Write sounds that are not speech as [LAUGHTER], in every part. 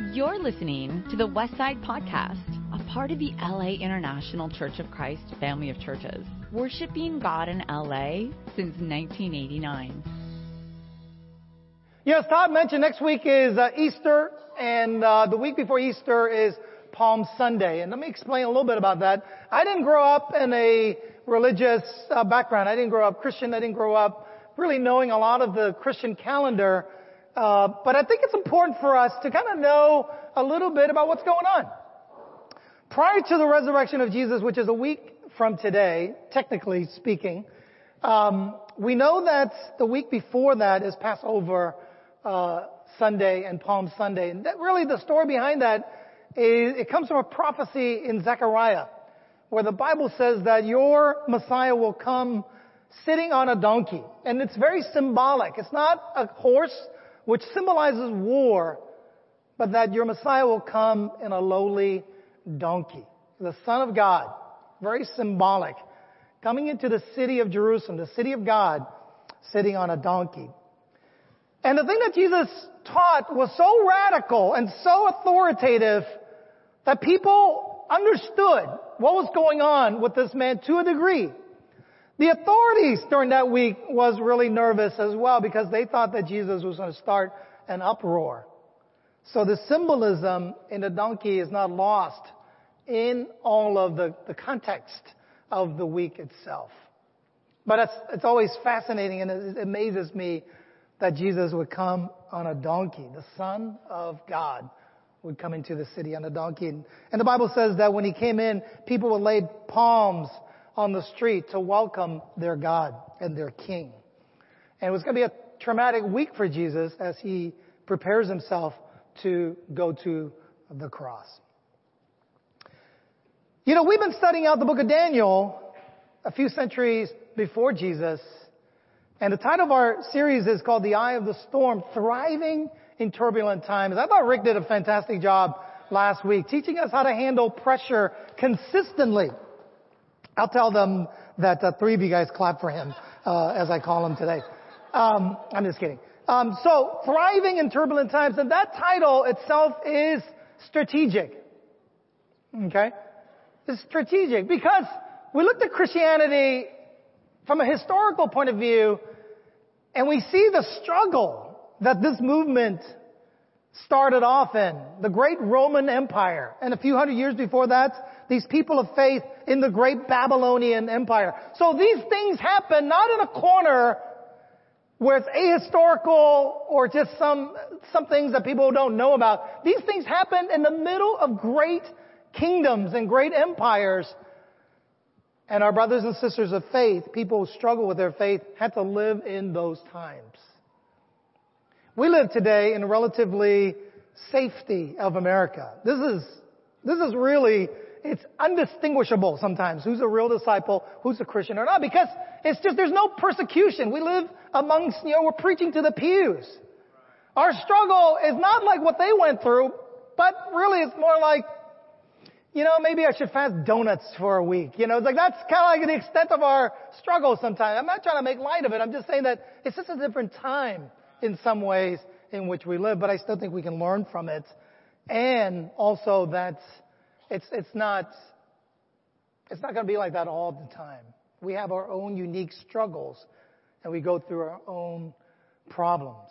You're listening to the Westside Podcast, a part of the LA International Church of Christ family of churches, worshiping God in LA since 1989. Yes, Todd mentioned next week is uh, Easter, and uh, the week before Easter is Palm Sunday. And let me explain a little bit about that. I didn't grow up in a religious uh, background. I didn't grow up Christian. I didn't grow up really knowing a lot of the Christian calendar. Uh, but I think it's important for us to kind of know a little bit about what's going on. Prior to the resurrection of Jesus, which is a week from today, technically speaking, um, we know that the week before that is Passover uh, Sunday and Palm Sunday, and that really the story behind that is it comes from a prophecy in Zechariah, where the Bible says that your Messiah will come sitting on a donkey, and it's very symbolic. It's not a horse which symbolizes war, but that your Messiah will come in a lowly donkey. The Son of God. Very symbolic. Coming into the city of Jerusalem, the city of God, sitting on a donkey. And the thing that Jesus taught was so radical and so authoritative that people understood what was going on with this man to a degree. The authorities during that week was really nervous as well because they thought that Jesus was going to start an uproar. So the symbolism in the donkey is not lost in all of the, the context of the week itself. But it's, it's always fascinating and it amazes me that Jesus would come on a donkey. The Son of God would come into the city on a donkey. And, and the Bible says that when he came in, people would lay palms on the street to welcome their God and their King. And it was going to be a traumatic week for Jesus as he prepares himself to go to the cross. You know, we've been studying out the book of Daniel a few centuries before Jesus, and the title of our series is called The Eye of the Storm, Thriving in Turbulent Times. I thought Rick did a fantastic job last week teaching us how to handle pressure consistently. I'll tell them that uh, three of you guys clap for him uh, as I call him today. Um, I'm just kidding. Um, so, thriving in turbulent times, and that title itself is strategic. Okay, it's strategic because we looked at Christianity from a historical point of view, and we see the struggle that this movement started off in. The great Roman Empire, and a few hundred years before that, these people of faith in the great Babylonian Empire. So these things happen not in a corner where it's ahistorical or just some, some things that people don't know about. These things happen in the middle of great kingdoms and great empires. And our brothers and sisters of faith, people who struggle with their faith, had to live in those times. We live today in relatively safety of America. This is, this is really it's undistinguishable sometimes who's a real disciple, who's a Christian or not, because it's just, there's no persecution. We live amongst, you know, we're preaching to the pews. Our struggle is not like what they went through, but really it's more like, you know, maybe I should fast donuts for a week. You know, it's like that's kind of like the extent of our struggle sometimes. I'm not trying to make light of it. I'm just saying that it's just a different time in some ways in which we live, but I still think we can learn from it. And also that it's, it's not, it's not going to be like that all the time. We have our own unique struggles and we go through our own problems.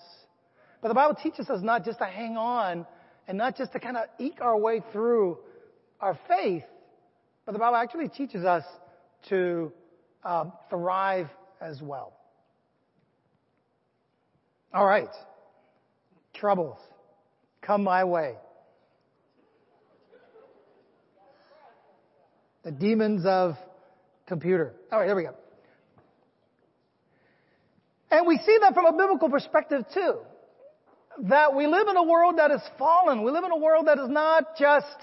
But the Bible teaches us not just to hang on and not just to kind of eke our way through our faith, but the Bible actually teaches us to um, thrive as well. All right. Troubles come my way. The demons of computer. All right, there we go. And we see that from a biblical perspective too. That we live in a world that is fallen. We live in a world that is not just,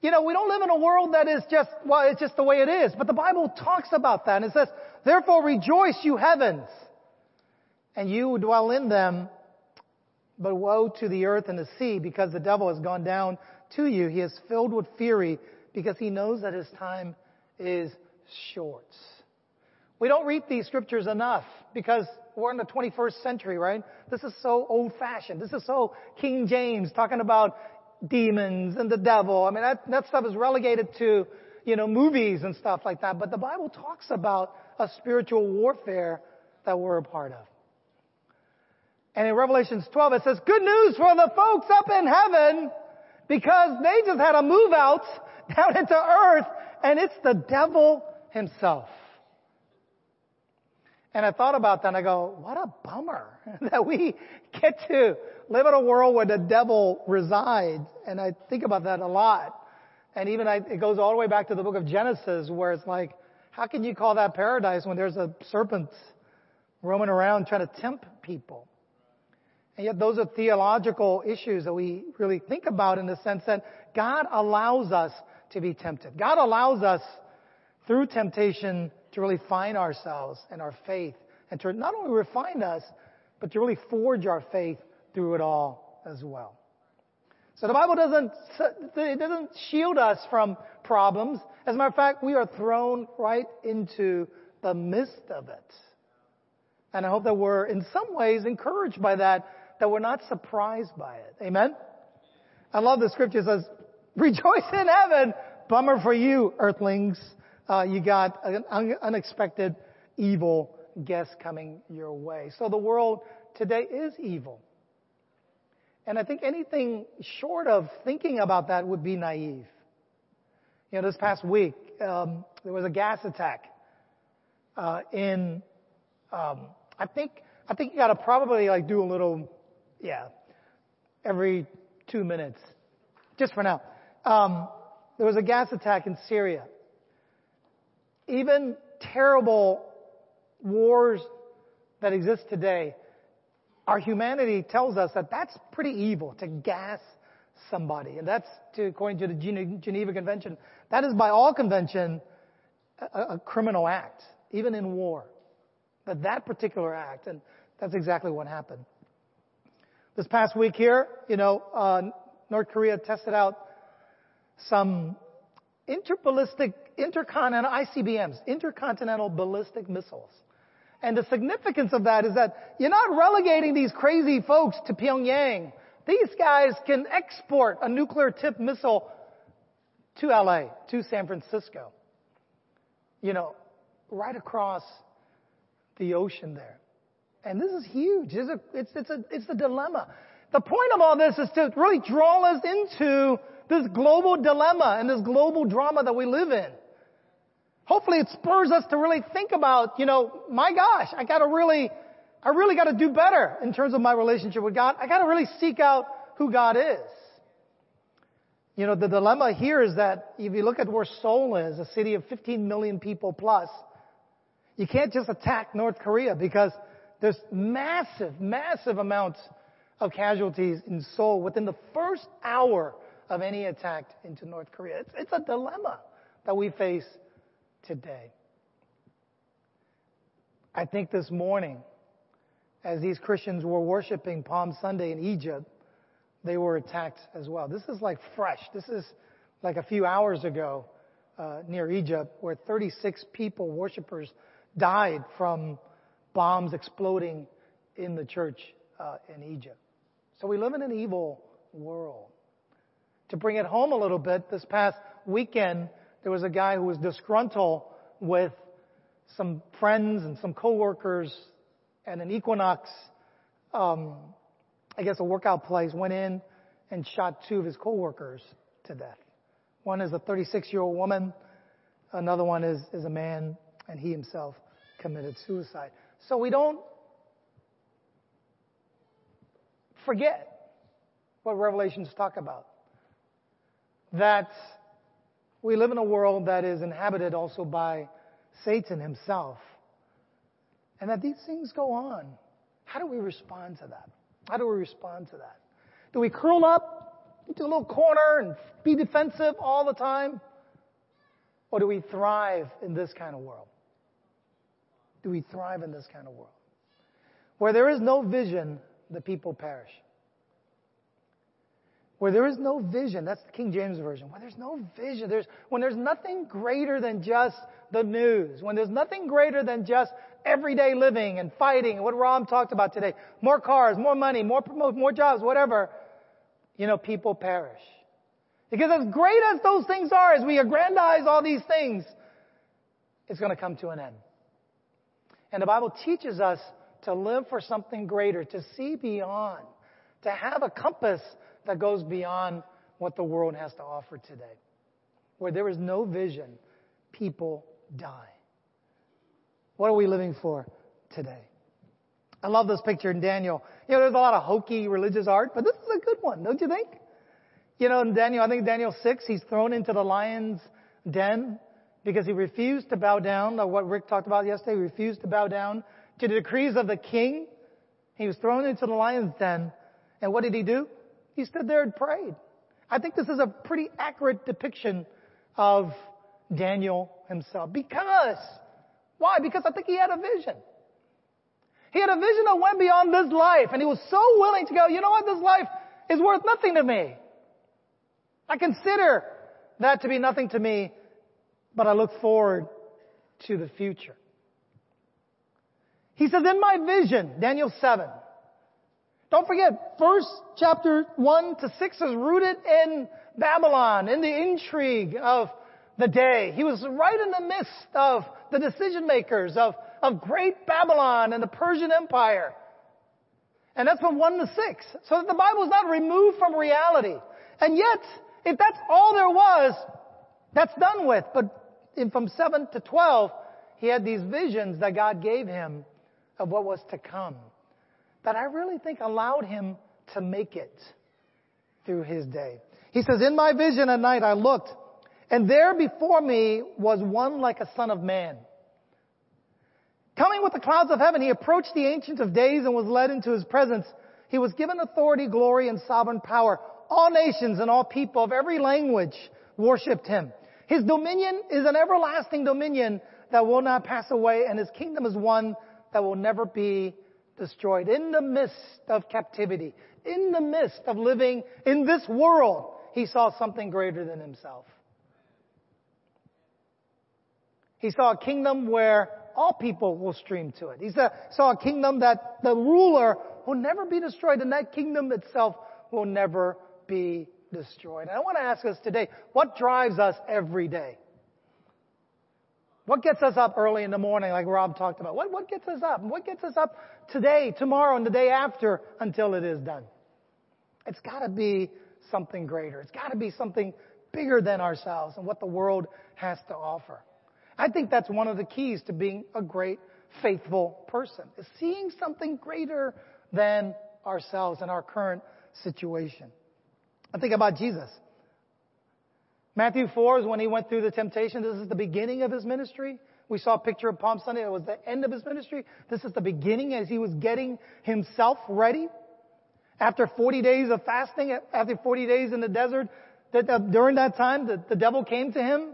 you know, we don't live in a world that is just, well, it's just the way it is. But the Bible talks about that and it says, therefore rejoice you heavens and you who dwell in them. But woe to the earth and the sea because the devil has gone down to you. He is filled with fury because he knows that his time is short. We don't read these scriptures enough because we're in the 21st century, right? This is so old fashioned. This is so King James talking about demons and the devil. I mean, that, that stuff is relegated to, you know, movies and stuff like that. But the Bible talks about a spiritual warfare that we're a part of. And in Revelations 12, it says, good news for the folks up in heaven because they just had a move out [LAUGHS] down into earth and it's the devil himself. And I thought about that and I go, what a bummer [LAUGHS] that we get to live in a world where the devil resides. And I think about that a lot. And even I, it goes all the way back to the book of Genesis where it's like, how can you call that paradise when there's a serpent roaming around trying to tempt people? And yet those are theological issues that we really think about in the sense that God allows us to be tempted. God allows us through temptation to really find ourselves and our faith and to not only refine us, but to really forge our faith through it all as well. So the Bible doesn't, it doesn't shield us from problems. As a matter of fact, we are thrown right into the midst of it. And I hope that we're in some ways encouraged by that, that we're not surprised by it. Amen? I love the scripture says, rejoice in heaven. Bummer for you, earthlings uh, you got an un- unexpected evil guest coming your way. So the world today is evil. And I think anything short of thinking about that would be naive. You know, this past week, um, there was a gas attack uh, in. Um, I think I think you got to probably like do a little, yeah, every two minutes, just for now. Um, there was a gas attack in Syria even terrible wars that exist today, our humanity tells us that that's pretty evil to gas somebody. And that's to, according to the Geneva Convention, that is by all convention a, a criminal act, even in war. But that particular act, and that's exactly what happened. This past week here, you know, uh, North Korea tested out some interballistic, intercontinental ICBMs, intercontinental ballistic missiles. And the significance of that is that you're not relegating these crazy folks to Pyongyang. These guys can export a nuclear tipped missile to LA, to San Francisco. You know, right across the ocean there. And this is huge. It's, a, it's, it's, a, it's a dilemma. The point of all this is to really draw us into this global dilemma and this global drama that we live in. Hopefully it spurs us to really think about, you know, my gosh, I gotta really, I really gotta do better in terms of my relationship with God. I gotta really seek out who God is. You know, the dilemma here is that if you look at where Seoul is, a city of 15 million people plus, you can't just attack North Korea because there's massive, massive amounts of casualties in Seoul within the first hour of any attack into North Korea. It's, it's a dilemma that we face today. I think this morning, as these Christians were worshiping Palm Sunday in Egypt, they were attacked as well. This is like fresh. This is like a few hours ago uh, near Egypt, where 36 people, worshipers, died from bombs exploding in the church uh, in Egypt. So we live in an evil world. To bring it home a little bit, this past weekend, there was a guy who was disgruntled with some friends and some coworkers and an Equinox, um, I guess a workout place, went in and shot two of his coworkers to death. One is a 36 year old woman. Another one is, is a man and he himself committed suicide. So we don't forget what Revelations talk about that we live in a world that is inhabited also by Satan himself. And that these things go on. How do we respond to that? How do we respond to that? Do we curl up into a little corner and be defensive all the time? Or do we thrive in this kind of world? Do we thrive in this kind of world? Where there is no vision, the people perish. Where there is no vision, that's the King James Version. When there's no vision, there's, when there's nothing greater than just the news, when there's nothing greater than just everyday living and fighting, what Ram talked about today, more cars, more money, more more jobs, whatever. you know, people perish. Because as great as those things are, as we aggrandize all these things, it's going to come to an end. And the Bible teaches us to live for something greater, to see beyond, to have a compass that goes beyond what the world has to offer today. Where there is no vision, people die. What are we living for today? I love this picture in Daniel. You know, there's a lot of hokey religious art, but this is a good one, don't you think? You know, in Daniel, I think Daniel 6, he's thrown into the lion's den because he refused to bow down, what Rick talked about yesterday, he refused to bow down to the decrees of the king. He was thrown into the lion's den. And what did he do? He stood there and prayed. I think this is a pretty accurate depiction of Daniel himself. Because, why? Because I think he had a vision. He had a vision that went beyond this life, and he was so willing to go, you know what, this life is worth nothing to me. I consider that to be nothing to me, but I look forward to the future. He says, in my vision, Daniel 7, don't forget, first chapter 1 to 6 is rooted in Babylon, in the intrigue of the day. He was right in the midst of the decision makers of, of great Babylon and the Persian Empire. And that's from 1 to 6. So that the Bible is not removed from reality. And yet, if that's all there was, that's done with. But in, from 7 to 12, he had these visions that God gave him of what was to come that I really think allowed him to make it through his day. He says, In my vision at night I looked, and there before me was one like a son of man. Coming with the clouds of heaven, he approached the Ancient of Days and was led into his presence. He was given authority, glory, and sovereign power. All nations and all people of every language worshiped him. His dominion is an everlasting dominion that will not pass away, and his kingdom is one that will never be destroyed. In the midst of captivity, in the midst of living in this world, he saw something greater than himself. He saw a kingdom where all people will stream to it. He saw a kingdom that the ruler will never be destroyed and that kingdom itself will never be destroyed. And I want to ask us today, what drives us every day? What gets us up early in the morning, like Rob talked about? What, what gets us up? What gets us up today, tomorrow, and the day after until it is done? It's got to be something greater. It's got to be something bigger than ourselves and what the world has to offer. I think that's one of the keys to being a great, faithful person, is seeing something greater than ourselves and our current situation. I think about Jesus. Matthew 4 is when he went through the temptation. This is the beginning of his ministry. We saw a picture of Palm Sunday. It was the end of his ministry. This is the beginning as he was getting himself ready. After 40 days of fasting, after 40 days in the desert, that, uh, during that time, the, the devil came to him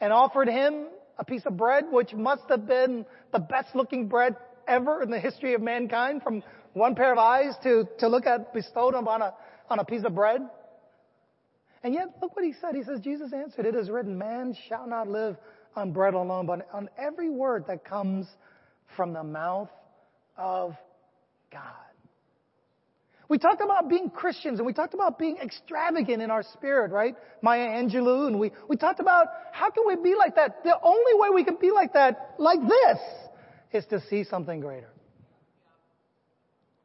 and offered him a piece of bread, which must have been the best looking bread ever in the history of mankind, from one pair of eyes to, to look at bestowed on a, on a piece of bread. And yet, look what he said. He says, Jesus answered, It is written, man shall not live on bread alone, but on every word that comes from the mouth of God. We talked about being Christians and we talked about being extravagant in our spirit, right? Maya Angelou, and we, we talked about how can we be like that? The only way we can be like that, like this, is to see something greater.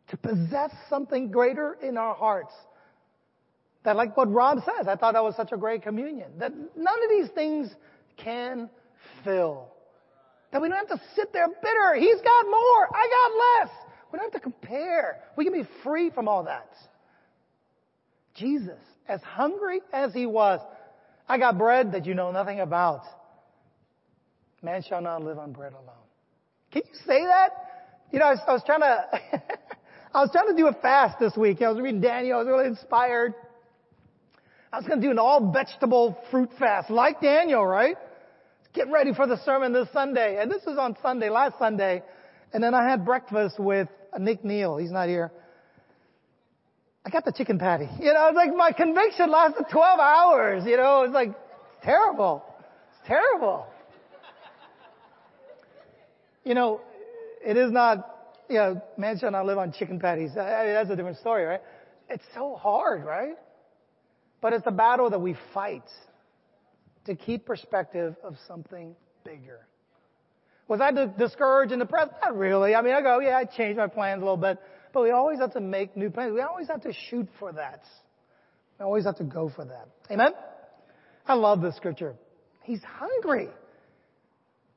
To possess something greater in our hearts that like what Rob says, I thought that was such a great communion. That none of these things can fill. That we don't have to sit there bitter. He's got more. I got less. We don't have to compare. We can be free from all that. Jesus, as hungry as he was, I got bread that you know nothing about. Man shall not live on bread alone. Can you say that? You know, I was, I was trying [LAUGHS] to, I was trying to do a fast this week. I was reading Daniel. I was really inspired. I was going to do an all vegetable fruit fast, like Daniel, right? Get ready for the sermon this Sunday. And this was on Sunday, last Sunday. And then I had breakfast with Nick Neal. He's not here. I got the chicken patty. You know, it's like my conviction lasted 12 hours. You know, it's like, it's terrible. It's terrible. You know, it is not, you know, man shall not live on chicken patties. I mean, that's a different story, right? it's so hard, right? But it's a battle that we fight to keep perspective of something bigger. Was I discouraged in the depressed? Not really. I mean, I go, yeah, I changed my plans a little bit, but we always have to make new plans. We always have to shoot for that. We always have to go for that. Amen? I love this scripture. He's hungry.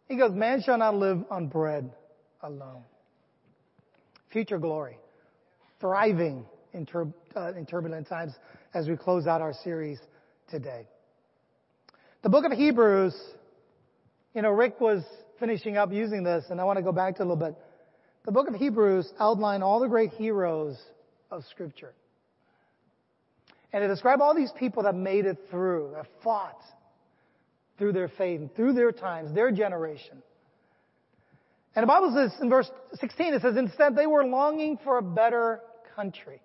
He goes, man shall not live on bread alone. Future glory. Thriving uh, in turbulent times as we close out our series today. The book of Hebrews, you know, Rick was finishing up using this, and I want to go back to a little bit. The book of Hebrews outline all the great heroes of Scripture. And to describe all these people that made it through, that fought through their faith, through their times, their generation. And the Bible says in verse 16, it says, instead they were longing for a better country,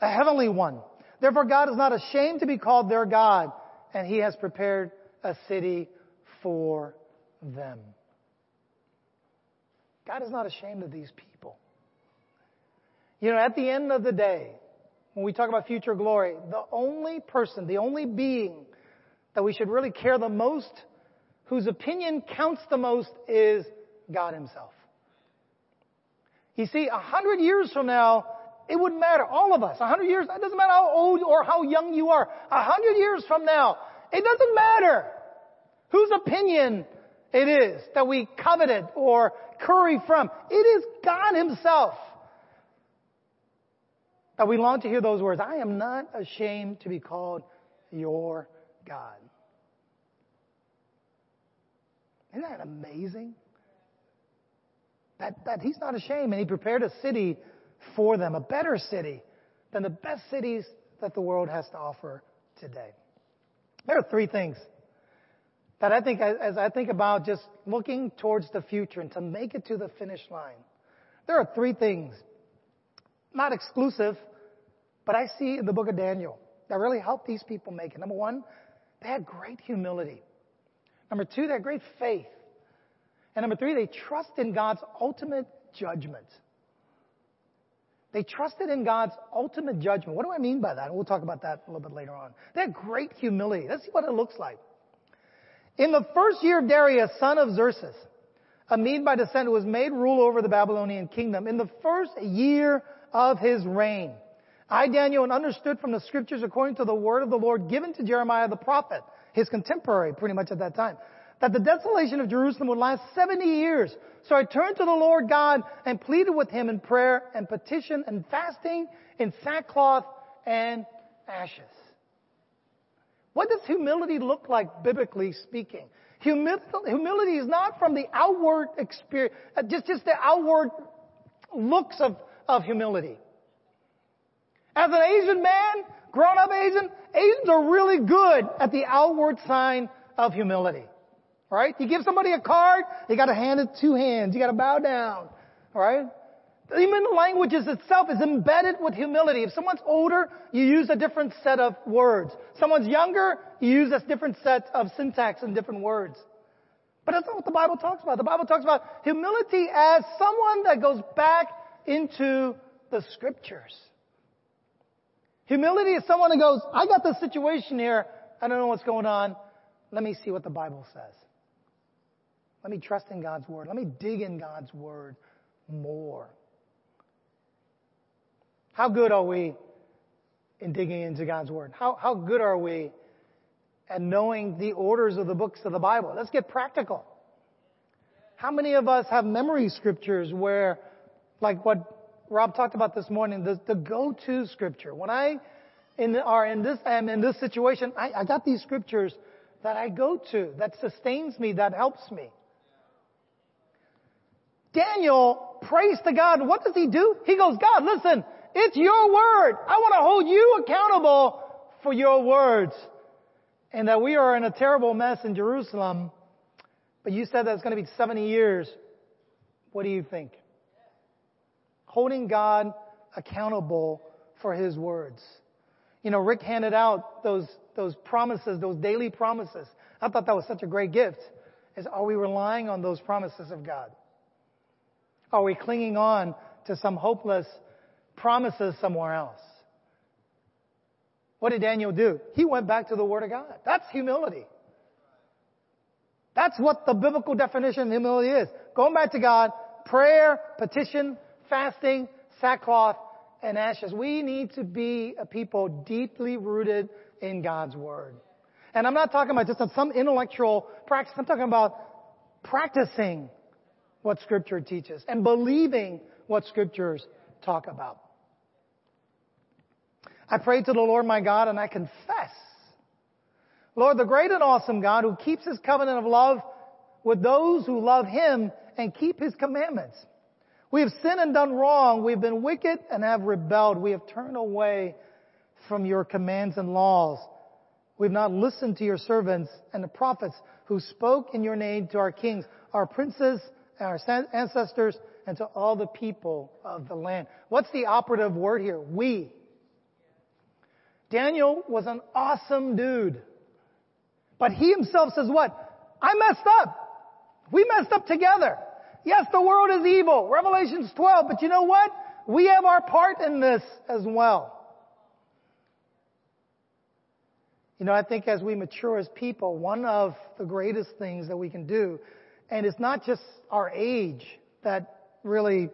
a heavenly one. Therefore God is not ashamed to be called their God, and he has prepared a city for them. God is not ashamed of these people. You know, at the end of the day, when we talk about future glory, the only person, the only being that we should really care the most, whose opinion counts the most, is God Himself. You see, a hundred years from now, it wouldn't matter. All of us, a hundred years, it doesn't matter how old or how young you are. A hundred years from now, it doesn't matter whose opinion it is that we coveted or curry from. It is God Himself that we long to hear those words. I am not ashamed to be called your God. Isn't that amazing? That, that He's not ashamed and He prepared a city for them, a better city than the best cities that the world has to offer today. There are three things that I think, as I think about just looking towards the future and to make it to the finish line, there are three things, not exclusive, but I see in the book of Daniel that really helped these people make it. Number one, they had great humility. Number two, they had great faith. And number three, they trust in God's ultimate judgment. They trusted in God's ultimate judgment. What do I mean by that? We'll talk about that a little bit later on. They had great humility. Let's see what it looks like. In the first year of Darius, son of Xerxes, a Mede by descent who was made ruler over the Babylonian kingdom, in the first year of his reign, I, Daniel, understood from the scriptures according to the word of the Lord given to Jeremiah the prophet, his contemporary pretty much at that time, that the desolation of Jerusalem would last 70 years. So I turned to the Lord God and pleaded with him in prayer and petition and fasting in sackcloth and ashes. What does humility look like biblically speaking? Humility is not from the outward experience, uh, just, just the outward looks of, of humility. As an Asian man, grown up Asian, Asians are really good at the outward sign of humility. Right? You give somebody a card, you gotta hand it two hands, you gotta bow down. Right? Even the languages itself is embedded with humility. If someone's older, you use a different set of words. Someone's younger, you use a different set of syntax and different words. But that's not what the Bible talks about. The Bible talks about humility as someone that goes back into the scriptures. Humility is someone that goes, I got this situation here. I don't know what's going on. Let me see what the Bible says. Let me trust in God's word. Let me dig in God's word more. How good are we in digging into God's Word? How, how good are we at knowing the orders of the books of the Bible? Let's get practical. How many of us have memory scriptures where, like what Rob talked about this morning, the, the go-to scripture? When I in, are in this, am in this situation, I, I got these scriptures that I go to, that sustains me, that helps me. Daniel prays to God. What does he do? He goes, God, listen, it's your word. I want to hold you accountable for your words. And that we are in a terrible mess in Jerusalem, but you said that it's going to be 70 years. What do you think? Holding God accountable for His words. You know, Rick handed out those, those promises, those daily promises. I thought that was such a great gift. Is are we relying on those promises of God? Are we clinging on to some hopeless promises somewhere else. What did Daniel do? He went back to the Word of God. That's humility. That's what the biblical definition of humility is. Going back to God, prayer, petition, fasting, sackcloth, and ashes. We need to be a people deeply rooted in God's Word. And I'm not talking about just some intellectual practice. I'm talking about practicing what Scripture teaches and believing what Scriptures talk about. I pray to the Lord my God and I confess, Lord, the great and awesome God who keeps his covenant of love with those who love him and keep his commandments. We have sinned and done wrong. We've been wicked and have rebelled. We have turned away from your commands and laws. We've not listened to your servants and the prophets who spoke in your name to our kings, our princes, our ancestors, and to all the people of the land. What's the operative word here? We. Daniel was an awesome dude. But he himself says what? I messed up. We messed up together. Yes, the world is evil. Revelations 12. But you know what? We have our part in this as well. You know, I think as we mature as people, one of the greatest things that we can do, and it's not just our age that really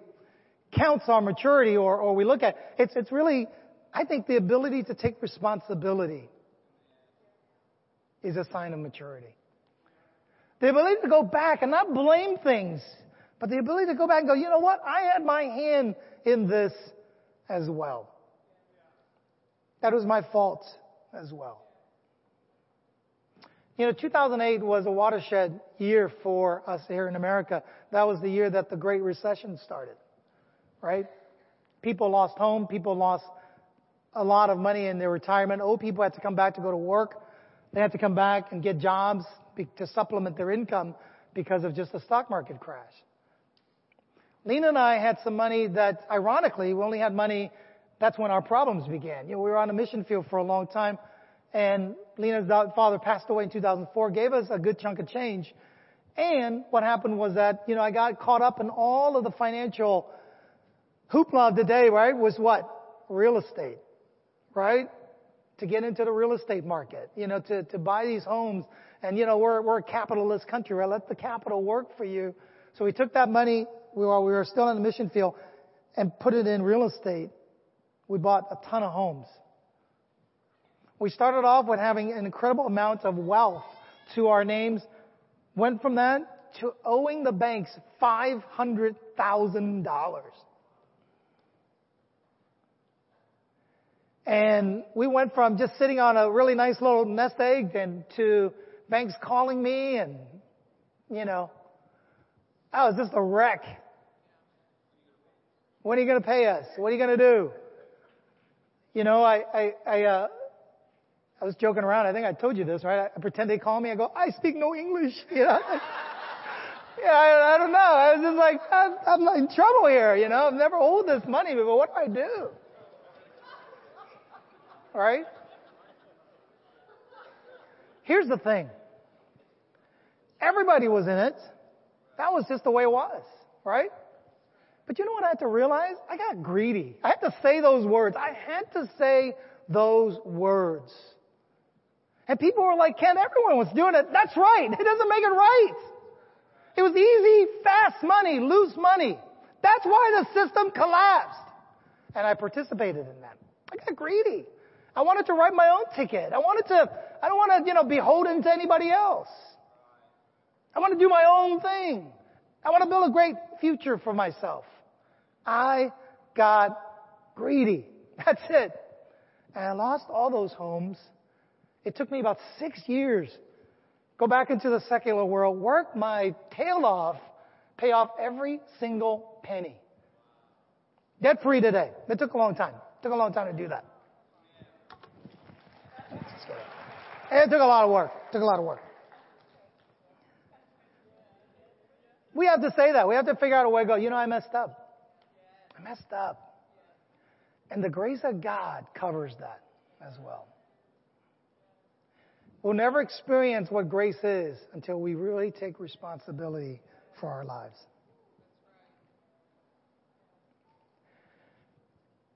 counts our maturity or, or we look at, it's, it's really, I think the ability to take responsibility is a sign of maturity. The ability to go back and not blame things, but the ability to go back and go, you know what? I had my hand in this as well. That was my fault as well. You know, 2008 was a watershed year for us here in America. That was the year that the Great Recession started, right? People lost home, people lost a lot of money in their retirement. Old people had to come back to go to work. They had to come back and get jobs to supplement their income because of just the stock market crash. Lena and I had some money that, ironically, we only had money, that's when our problems began. You know, we were on a mission field for a long time and Lena's father passed away in 2004, gave us a good chunk of change. And what happened was that, you know, I got caught up in all of the financial hoopla of the day, right? Was what? Real estate, right? To get into the real estate market, you know, to, to buy these homes. And, you know, we're, we're a capitalist country, right? Let the capital work for you. So we took that money while we were still in the mission field and put it in real estate. We bought a ton of homes. We started off with having an incredible amount of wealth to our names, went from that to owing the banks $500,000. And we went from just sitting on a really nice little nest egg and to banks calling me and, you know, I was just a wreck. When are you going to pay us? What are you going to do? You know, I, I, I, uh, I was joking around. I think I told you this, right? I pretend they call me. I go, I speak no English. [LAUGHS] You know? yeah, I, I, don't know. I was just like, I'm, I'm in trouble here. You know, I've never owed this money before. What do I do? Right? Here's the thing. Everybody was in it. That was just the way it was, right? But you know what I had to realize? I got greedy. I had to say those words. I had to say those words. And people were like, Ken, everyone was doing it. That's right. It doesn't make it right. It was easy, fast money, loose money. That's why the system collapsed. And I participated in that. I got greedy. I wanted to write my own ticket. I wanted to, I don't want to, you know, be beholden to anybody else. I want to do my own thing. I want to build a great future for myself. I got greedy. [LAUGHS] That's it. And I lost all those homes it took me about six years. Go back into the secular world, work my tail off, pay off every single penny. Debt free today. It took a long time. It took a long time to do that. It took a lot of work. It took a lot of work. We have to say that. We have to figure out a way to go, you know, I messed up. I messed up. And the grace of God covers that as well. We'll never experience what grace is until we really take responsibility for our lives.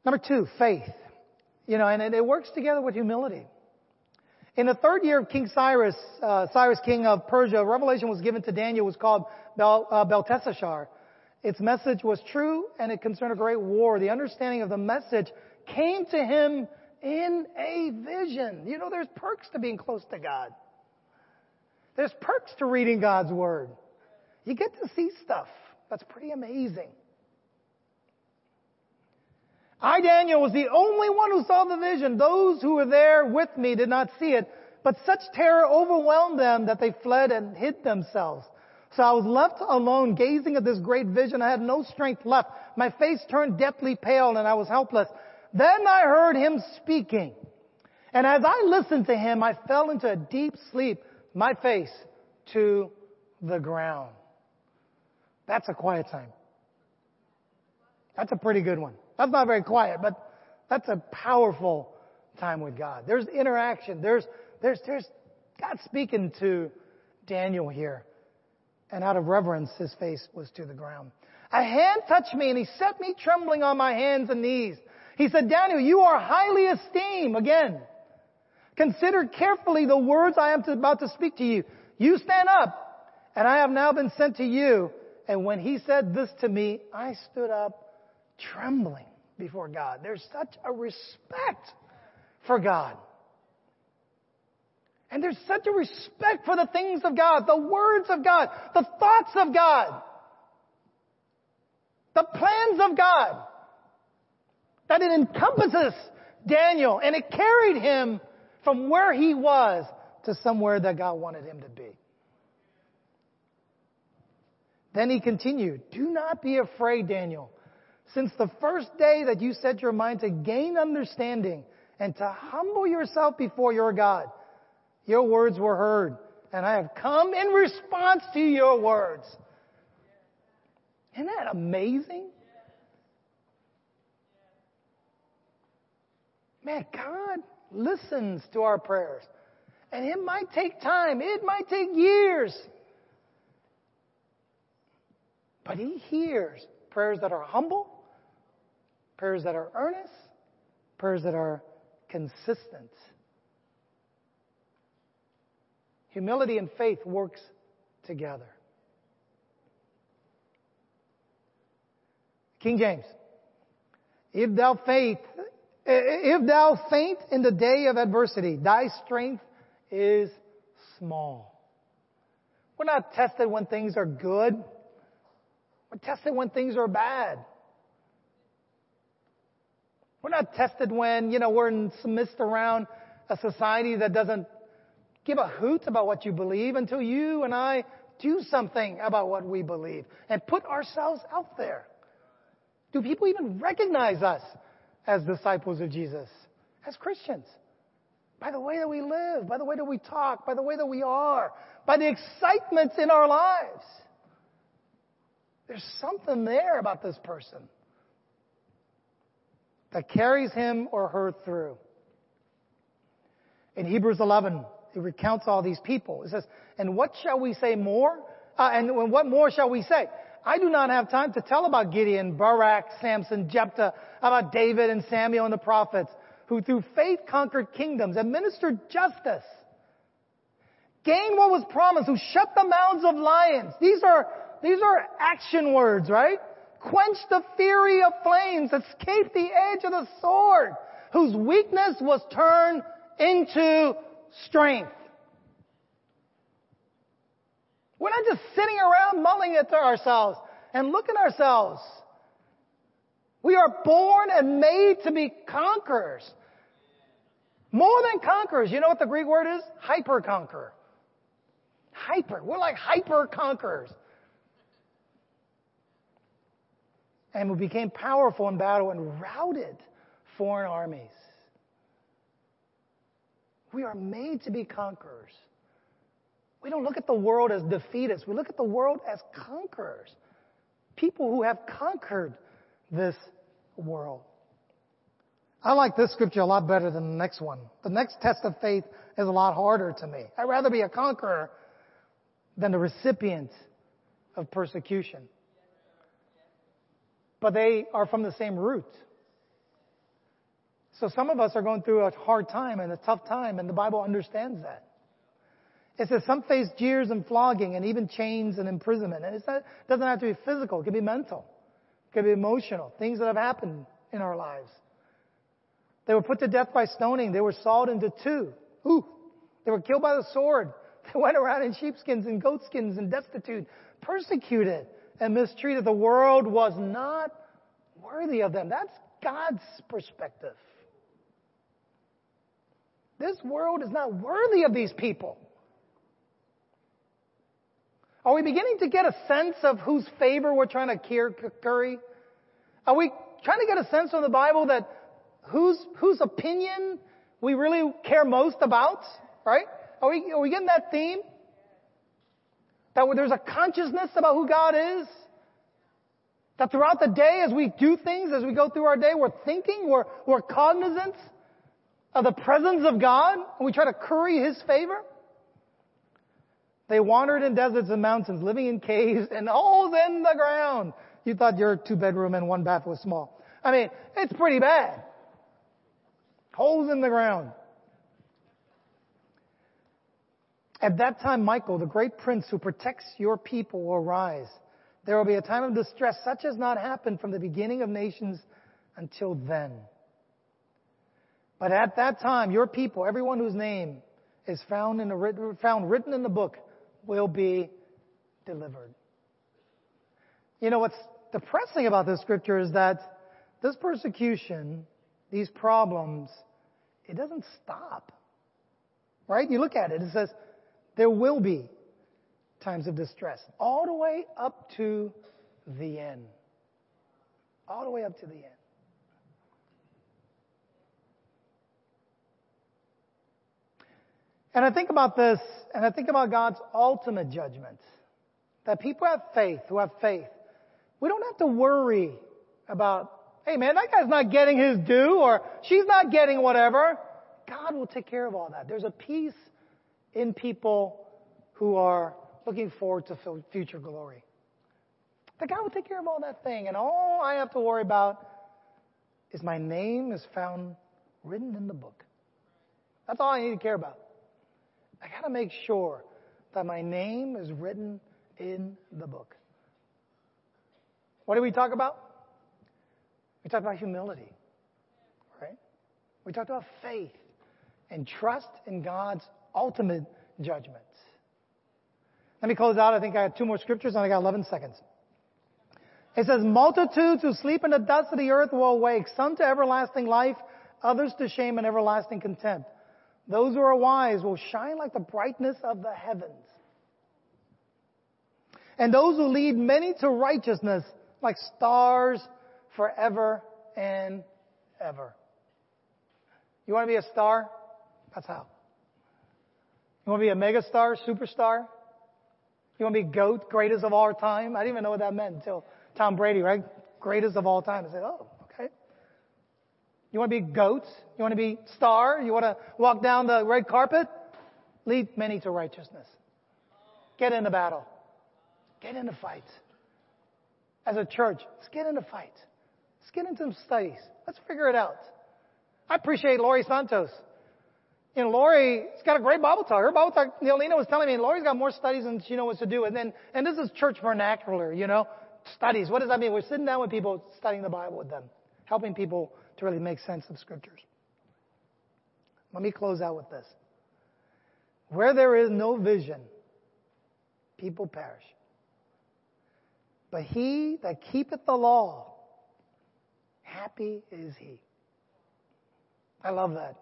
Number two, faith. You know, and it works together with humility. In the third year of King Cyrus, uh, Cyrus, king of Persia, revelation was given to Daniel. Was called Bel, uh, Belteshazzar. Its message was true and it concerned a great war. The understanding of the message came to him in a vision. You know, there's perks to being close to God. There's perks to reading God's Word. You get to see stuff. That's pretty amazing. I, Daniel, was the only one who saw the vision. Those who were there with me did not see it, but such terror overwhelmed them that they fled and hid themselves. So I was left alone gazing at this great vision. I had no strength left. My face turned deathly pale and I was helpless. Then I heard him speaking. And as I listened to him, I fell into a deep sleep, my face to the ground. That's a quiet time. That's a pretty good one. That's not very quiet, but that's a powerful time with God. There's interaction. There's, there's, there's God speaking to Daniel here. And out of reverence, his face was to the ground. A hand touched me and he set me trembling on my hands and knees. He said, Daniel, you are highly esteemed. Again, consider carefully the words I am about to speak to you. You stand up and I have now been sent to you. And when he said this to me, I stood up trembling before God. There's such a respect for God. And there's such a respect for the things of God, the words of God, the thoughts of God, the plans of God, that it encompasses Daniel and it carried him from where he was to somewhere that God wanted him to be. Then he continued, Do not be afraid, Daniel. Since the first day that you set your mind to gain understanding and to humble yourself before your God, your words were heard, and I have come in response to your words. Isn't that amazing? Man, God listens to our prayers. And it might take time. It might take years. But He hears prayers that are humble, prayers that are earnest, prayers that are consistent. Humility and faith works together. King James. If thou faith, if thou faint in the day of adversity, thy strength is small. We're not tested when things are good. We're tested when things are bad. We're not tested when, you know, we're some around a society that doesn't give a hoot about what you believe until you and I do something about what we believe and put ourselves out there. Do people even recognize us as disciples of Jesus, as Christians? By the way that we live, by the way that we talk, by the way that we are, by the excitements in our lives. There's something there about this person that carries him or her through. In Hebrews 11, it recounts all these people. It says, and what shall we say more? Uh, and what more shall we say? I do not have time to tell about Gideon, Barak, Samson, Jephthah, about David and Samuel and the prophets, who through faith conquered kingdoms, administered justice, gained what was promised, who shut the mouths of lions. These are, these are action words, right? Quenched the fury of flames, escaped the edge of the sword, whose weakness was turned into strength. We're not just sitting around mulling it to ourselves and looking at ourselves. We are born and made to be conquerors. More than conquerors. You know what the Greek word is? Hyper conqueror. Hyper. We're like hyper conquerors. And we became powerful in battle and routed foreign armies. We are made to be conquerors. We don't look at the world as defeatists. We look at the world as conquerors. People who have conquered this world. I like this scripture a lot better than the next one. The next test of faith is a lot harder to me. I'd rather be a conqueror than the recipient of persecution. But they are from the same root. So some of us are going through a hard time and a tough time, and the Bible understands that. It says some face jeers and flogging and even chains and imprisonment. And it doesn't have to be physical. It can be mental. It can be emotional. Things that have happened in our lives. They were put to death by stoning. They were sawed into two. Ooh. They were killed by the sword. [LAUGHS] They went around in sheepskins and goatskins and destitute, persecuted and mistreated. The world was not worthy of them. That's God's perspective. This world is not worthy of these people. Are we beginning to get a sense of whose favor we're trying to curry? Are we trying to get a sense from the Bible that whose, whose opinion we really care most about? Right? Are we, are we getting that theme? That there's a consciousness about who God is? That throughout the day, as we do things, as we go through our day, we're thinking, we're, we're cognizant of the presence of God, and we try to curry His favor? They wandered in deserts and mountains, living in caves and holes in the ground. You thought your two bedroom and one bath was small. I mean, it's pretty bad. Holes in the ground. At that time, Michael, the great prince who protects your people, will rise. There will be a time of distress such as not happened from the beginning of nations until then. But at that time, your people, everyone whose name is found, in the, found written in the book, will be delivered. You know, what's depressing about this scripture is that this persecution, these problems, it doesn't stop. Right? You look at it, it says, there will be times of distress, all the way up to the end. All the way up to the end. And I think about this, and I think about God's ultimate judgment. That people have faith, who have faith. We don't have to worry about, hey man, that guy's not getting his due, or she's not getting whatever. God will take care of all that. There's a peace in people who are looking forward to future glory. That God will take care of all that thing, and all I have to worry about is my name is found written in the book. That's all I need to care about. I got to make sure that my name is written in the book. What did we talk about? We talked about humility, right? We talked about faith and trust in God's ultimate judgment. Let me close out. I think I have two more scriptures and I got 11 seconds. It says, multitudes who sleep in the dust of the earth will awake, some to everlasting life, others to shame and everlasting contempt. Those who are wise will shine like the brightness of the heavens. And those who lead many to righteousness like stars forever and ever. You want to be a star? That's how. You want to be a megastar, superstar? You want to be GOAT, greatest of all time? I didn't even know what that meant until Tom Brady, right? Greatest of all time. I said, oh, you want to be goats? You want to be star? You want to walk down the red carpet? Lead many to righteousness. Get in the battle. Get in the fight. As a church, let's get in the fight. Let's get into some studies. Let's figure it out. I appreciate Lori Santos. You know, Lori's got a great Bible talk. Her Bible talk, Neolina was telling me, Lori's got more studies than she knows what to do. And then, and this is church vernacular, you know, studies. What does that mean? We're sitting down with people, studying the Bible with them, helping people to really make sense of scriptures. Let me close out with this. Where there is no vision, people perish. But he that keepeth the law, happy is he. I love that.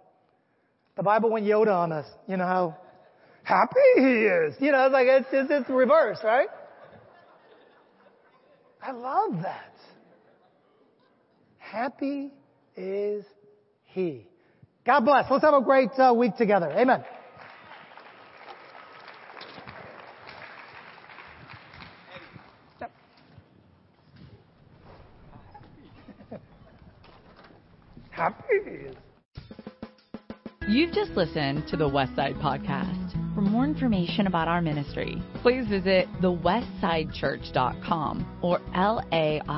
The Bible went Yoda on us. You know how happy he is. You know, it's like it's, it's, it's reverse, right? I love that. Happy is He. God bless. Let's have a great uh, week together. Amen. Happy. You've just listened to the Westside Podcast. For more information about our ministry, please visit thewestsidechurch.com or laicc.net.